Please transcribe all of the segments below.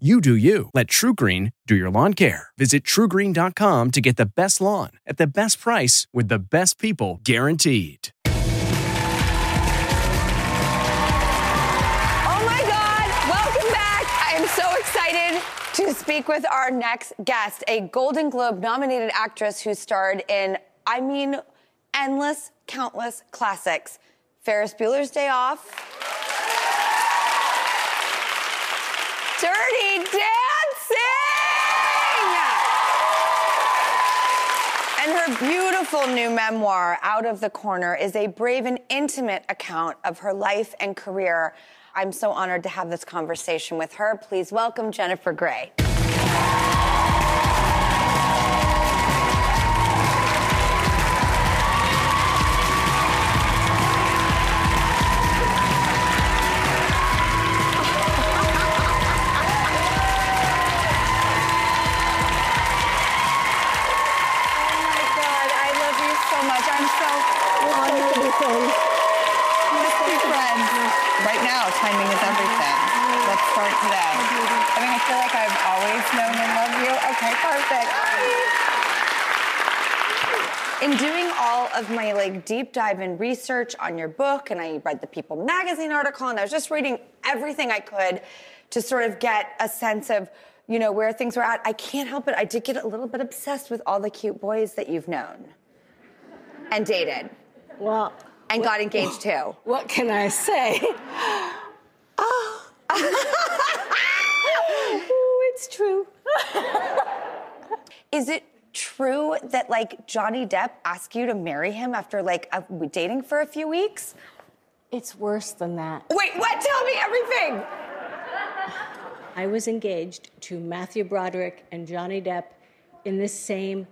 You do you. Let TruGreen do your lawn care. Visit trugreen.com to get the best lawn at the best price with the best people guaranteed. Oh my God, welcome back. I am so excited to speak with our next guest, a Golden Globe nominated actress who starred in, I mean, endless, countless classics. Ferris Bueller's Day Off. Dirty Dancing! And her beautiful new memoir, Out of the Corner, is a brave and intimate account of her life and career. I'm so honored to have this conversation with her. Please welcome Jennifer Grey. Timing is everything. Let's start today. I mean, I feel like I've always known and loved you. Okay, perfect. In doing all of my like deep dive and research on your book, and I read the People magazine article, and I was just reading everything I could to sort of get a sense of, you know, where things were at. I can't help it. I did get a little bit obsessed with all the cute boys that you've known and dated Well, and got engaged too. what can I say? Oh. Ooh, it's true. Is it true that like Johnny Depp asked you to marry him after like a, dating for a few weeks? It's worse than that. Wait, what? Tell me everything. I was engaged to Matthew Broderick and Johnny Depp in the same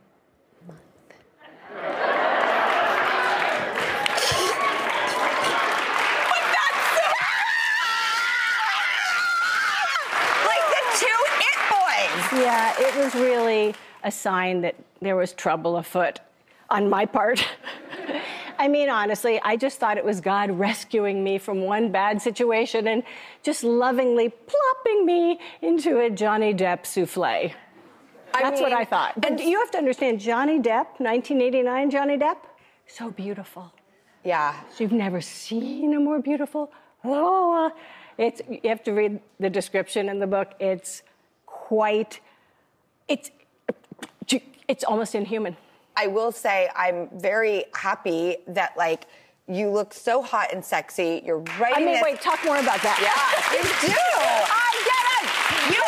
Like the two it boys. Yeah, it was really a sign that there was trouble afoot on my part. I mean, honestly, I just thought it was God rescuing me from one bad situation and just lovingly plopping me into a Johnny Depp souffle. I That's what I thought. But you have to understand, Johnny Depp, 1989 Johnny Depp, so beautiful. Yeah. You've never seen a more beautiful. Oh, it's you have to read the description in the book. It's quite. It's it's almost inhuman. I will say I'm very happy that like you look so hot and sexy. You're right. I mean, this- wait, talk more about that. Yeah, you do. I get it. You,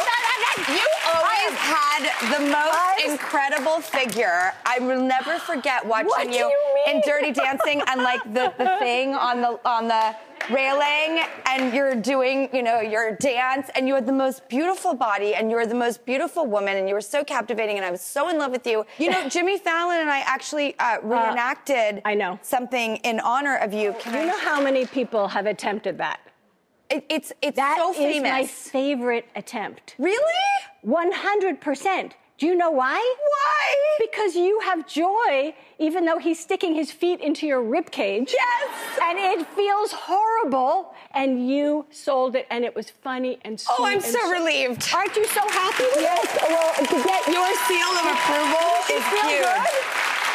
you always had the most I- incredible figure. I will never forget watching you, you in Dirty Dancing and like the, the thing on the on the railing and you're doing, you know, your dance and you had the most beautiful body and you were the most beautiful woman and you were so captivating and I was so in love with you. You know, Jimmy Fallon and I actually uh, reenacted I know. something in honor of you. Can Do you I know how many people have attempted that? it, it's it's That so is famous. my favorite attempt. really? 100%. Do you know why? Why? Because you have joy, even though he's sticking his feet into your rib cage. Yes. And it feels horrible. And you sold it, and it was funny and oh, sweet. Oh, I'm so relieved. Aren't you so happy Yes. Well, to get Your seal of approval you is feel huge. good?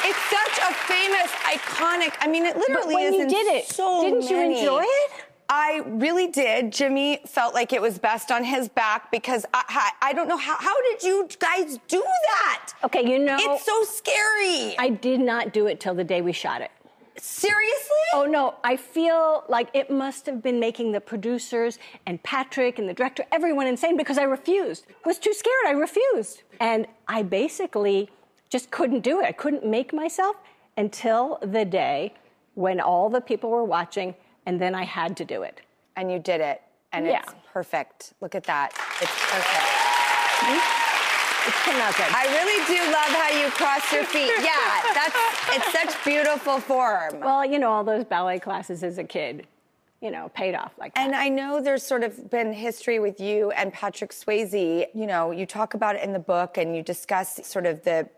It's such a famous, iconic. I mean, it literally But when is you in did it, so didn't you enjoy it? I really did. Jimmy felt like it was best on his back because I, I, I don't know how. How did you guys do that? Okay, you know, It's so scary. I did not do it till the day we shot it. Seriously? Oh no, I feel like it must have been making the producers and Patrick and the director, everyone insane because I refused. I was too scared, I refused. And I basically just couldn't do it. I couldn't make myself until the day when all the people were watching, and then I had to do it. And you did it. And Yeah. it's perfect. Look at that. It's perfect. Mm-hmm. It came out good. I really do love how you cross your feet. Yeah, that's it's such beautiful form. well, you know, all those ballet classes as a kid, you know, paid off like that. And I know there's sort of been history with you and Patrick Swayze. You know, you talk about it in the book and you discuss sort of the,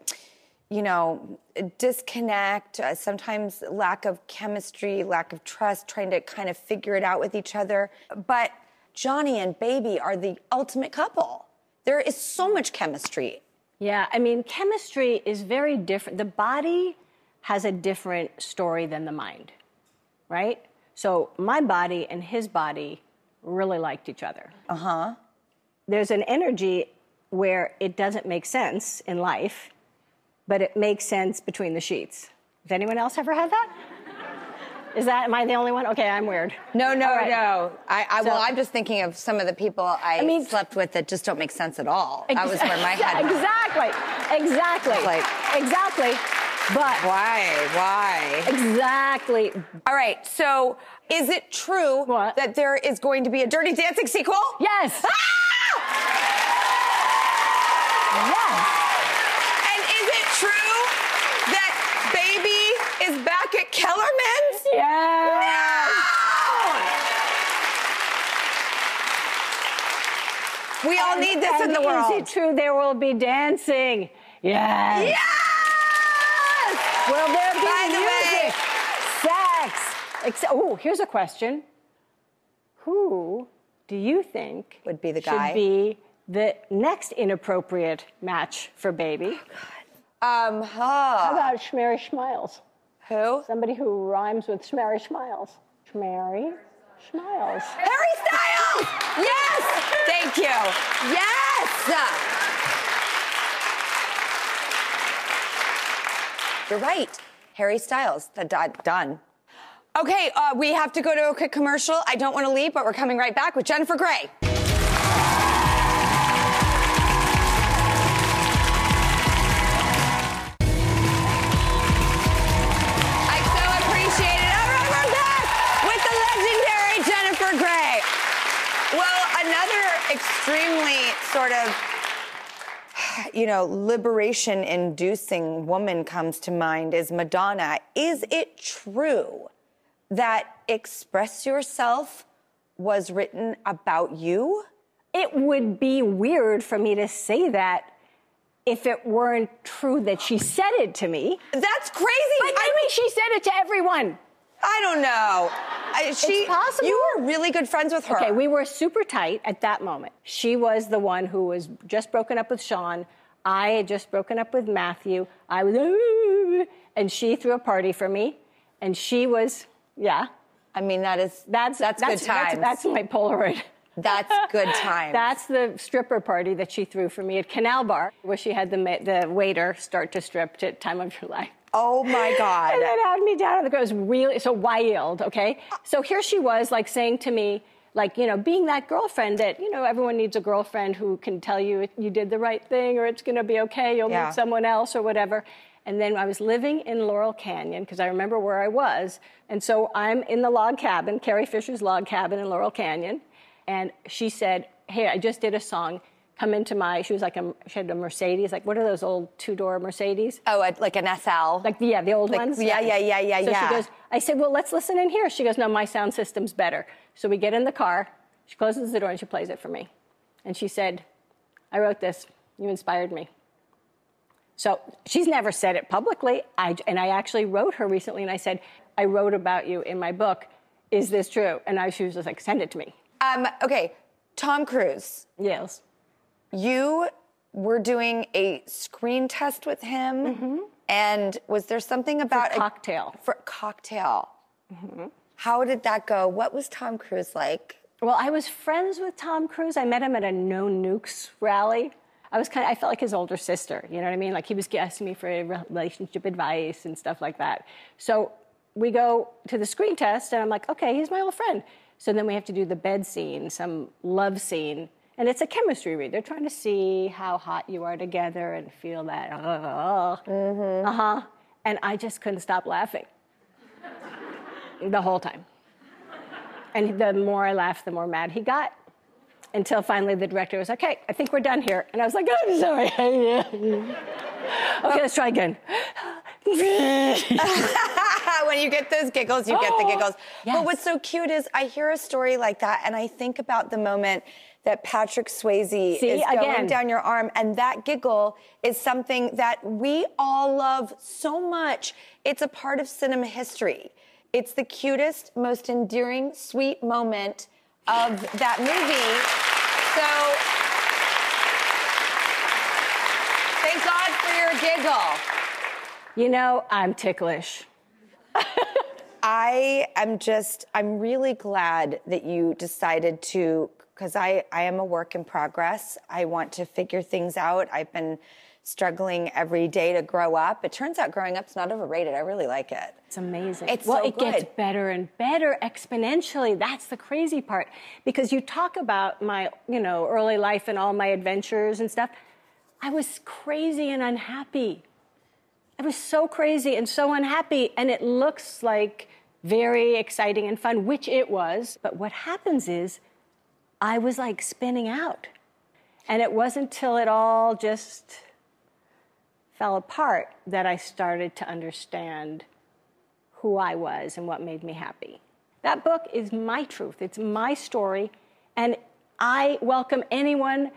you know, disconnect, uh, sometimes lack of chemistry, lack of trust, trying to kind of figure it out with each other. But Johnny and Baby are the ultimate couple. There is so much chemistry. Yeah, I mean, chemistry is very different. The body has a different story than the mind, right? So my body and his body really liked each other. Uh huh. There's an energy where it doesn't make sense in life, but it makes sense between the sheets. Has anyone else ever had that? Is that, am I the only one? Okay, I'm weird. No, no, right. no. I, I well, I'm just thinking of some of the people I, mean- slept with that just don't make sense at all. That was where my head. Exactly, exactly, Like- exactly. But Why? Why? exactly, All right. So, is it true What? that there is going to be a Dirty Dancing sequel? yes, Ah! yes. And is it true that Baby is back at Yes. We all need this in And the Is world. it true there will be dancing? Yes. Yes! Will there be By the way- music? Sex. Ex- oh, here's a question. Who do you think Would be the guy? should be the next inappropriate match for baby? Um, How about Schmary Schmiles? Who? Somebody who rhymes with Schmary Schmiles. Schmary Schmiles. Harry Styles! Yes! Thank you. Yes! You're right. Harry Styles. The, do- done. Okay, uh, we have to go to a quick commercial. I don't want to leave, but we're coming right back with Jennifer Grey. Extremely sort of, you know, liberation inducing woman comes to mind is Madonna. Is it true that Express Yourself was written about you? It would be weird for me to say that if it weren't true that she said it to me. That's crazy. But I mean, she said it to everyone. I don't know. I, she, possible. You were really good friends with her. Okay, we were super tight at that moment. She was the one who was just broken up with Sean. I had just broken up with Matthew. I was, and she threw a party for me. And she was, yeah, I mean, that is that's that's, good times. That's, my Polaroid. That's good times. That's the stripper party that she threw for me at Canal Bar, where she had the the waiter start to strip to "Time of Your Life." Oh my God. And then had me down on the ground. It was really so wild, okay? Uh, so here she was, like saying to me, like, you know, being that girlfriend that, you know, everyone needs a girlfriend who can tell you you did the right thing or it's gonna be okay, you'll Yeah. meet someone else or whatever. And then I was living in Laurel Canyon because I remember where I was. And so I'm in the log cabin, Carrie Fisher's log cabin in Laurel Canyon. And she said, Hey, I just did a song. Come into my, she was like, a, she had a Mercedes, like, what are those old two door Mercedes? oh, a- like an SL. Like, yeah, the old Like, ones. yeah, yeah, yeah, yeah, yeah. so yeah. she goes, I said, well, let's listen in here. She goes, no, my sound system's better. So we get in the car. She closes the door and she plays it for me. And she said, I wrote this. You inspired me. So she's never said it publicly. I, and I actually wrote her recently and I said, I wrote about you in my book. Is this true? And I, she was just like, send it to me. Um, okay, Tom Cruise. Yes. You were doing a screen test with him, mm-hmm. and was there something about a- cocktail. for cocktail? Mm-hmm. How did that go? What was Tom Cruise like? Well, I was friends with Tom Cruise. I met him at a No Nukes rally. I was kind of, I felt like his older sister, you know what I mean? Like he was asking me for relationship advice and stuff like that. So we go to the screen test, and I'm like, okay, he's my old friend. So then we have to do the bed scene, some love scene, and it's a chemistry read. They're trying to see how hot you are together and feel that, uh huh. And I just couldn't stop laughing. The whole time. And the more I laughed, the more mad he got. Until finally the director was like, okay, I think we're done here. And I was like, I'm sorry. okay, let's try again. when you get those giggles, you get the giggles. Yes. But what's so cute is I hear a story like that and I think about the moment that Patrick Swayze See, is going again. down your arm and that giggle is something that we all love so much. It's a part of cinema history. It's the cutest, most endearing, sweet moment of that movie. So thank God for your giggle. You know, I'm ticklish. I am just, I'm really glad that you decided to, because I, I am a work in progress. I want to figure things out. I've been struggling every day to grow up. It turns out growing up's not overrated. I really like it. It's amazing. It's well, so it gets better and better exponentially. That's the crazy part. Because you talk about my, you know, early life and all my adventures and stuff. I was crazy and unhappy. I was so crazy and so unhappy, and it looks like very exciting and fun, which it was. But what happens is I was like spinning out. And it wasn't till it all just fell apart that I started to understand who I was and what made me happy. That book is my truth, it's my story, and I welcome anyone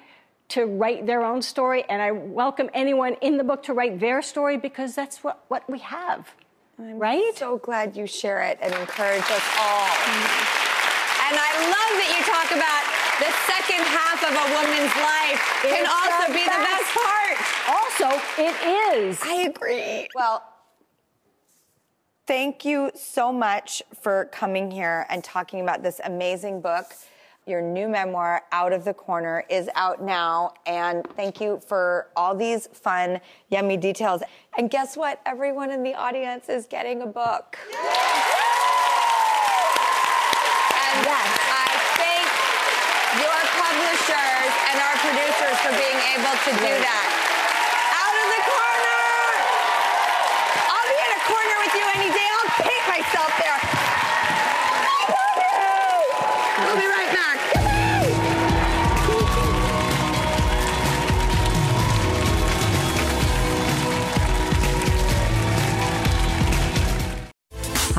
to write their own story, and I welcome anyone in the book to write their story because that's what, what we have. right? So glad you share it and encourage us all. And I love that you talk about the second half of a woman's life it can also the be the best part. Also, it is. I agree. Well, thank you so much for coming here and talking about this amazing book. Your new memoir, Out of the Corner, is out now. And thank you for all these fun, yummy details. And guess what? Everyone in the audience is getting a book. And I thank your publishers and our producers for being able to do that.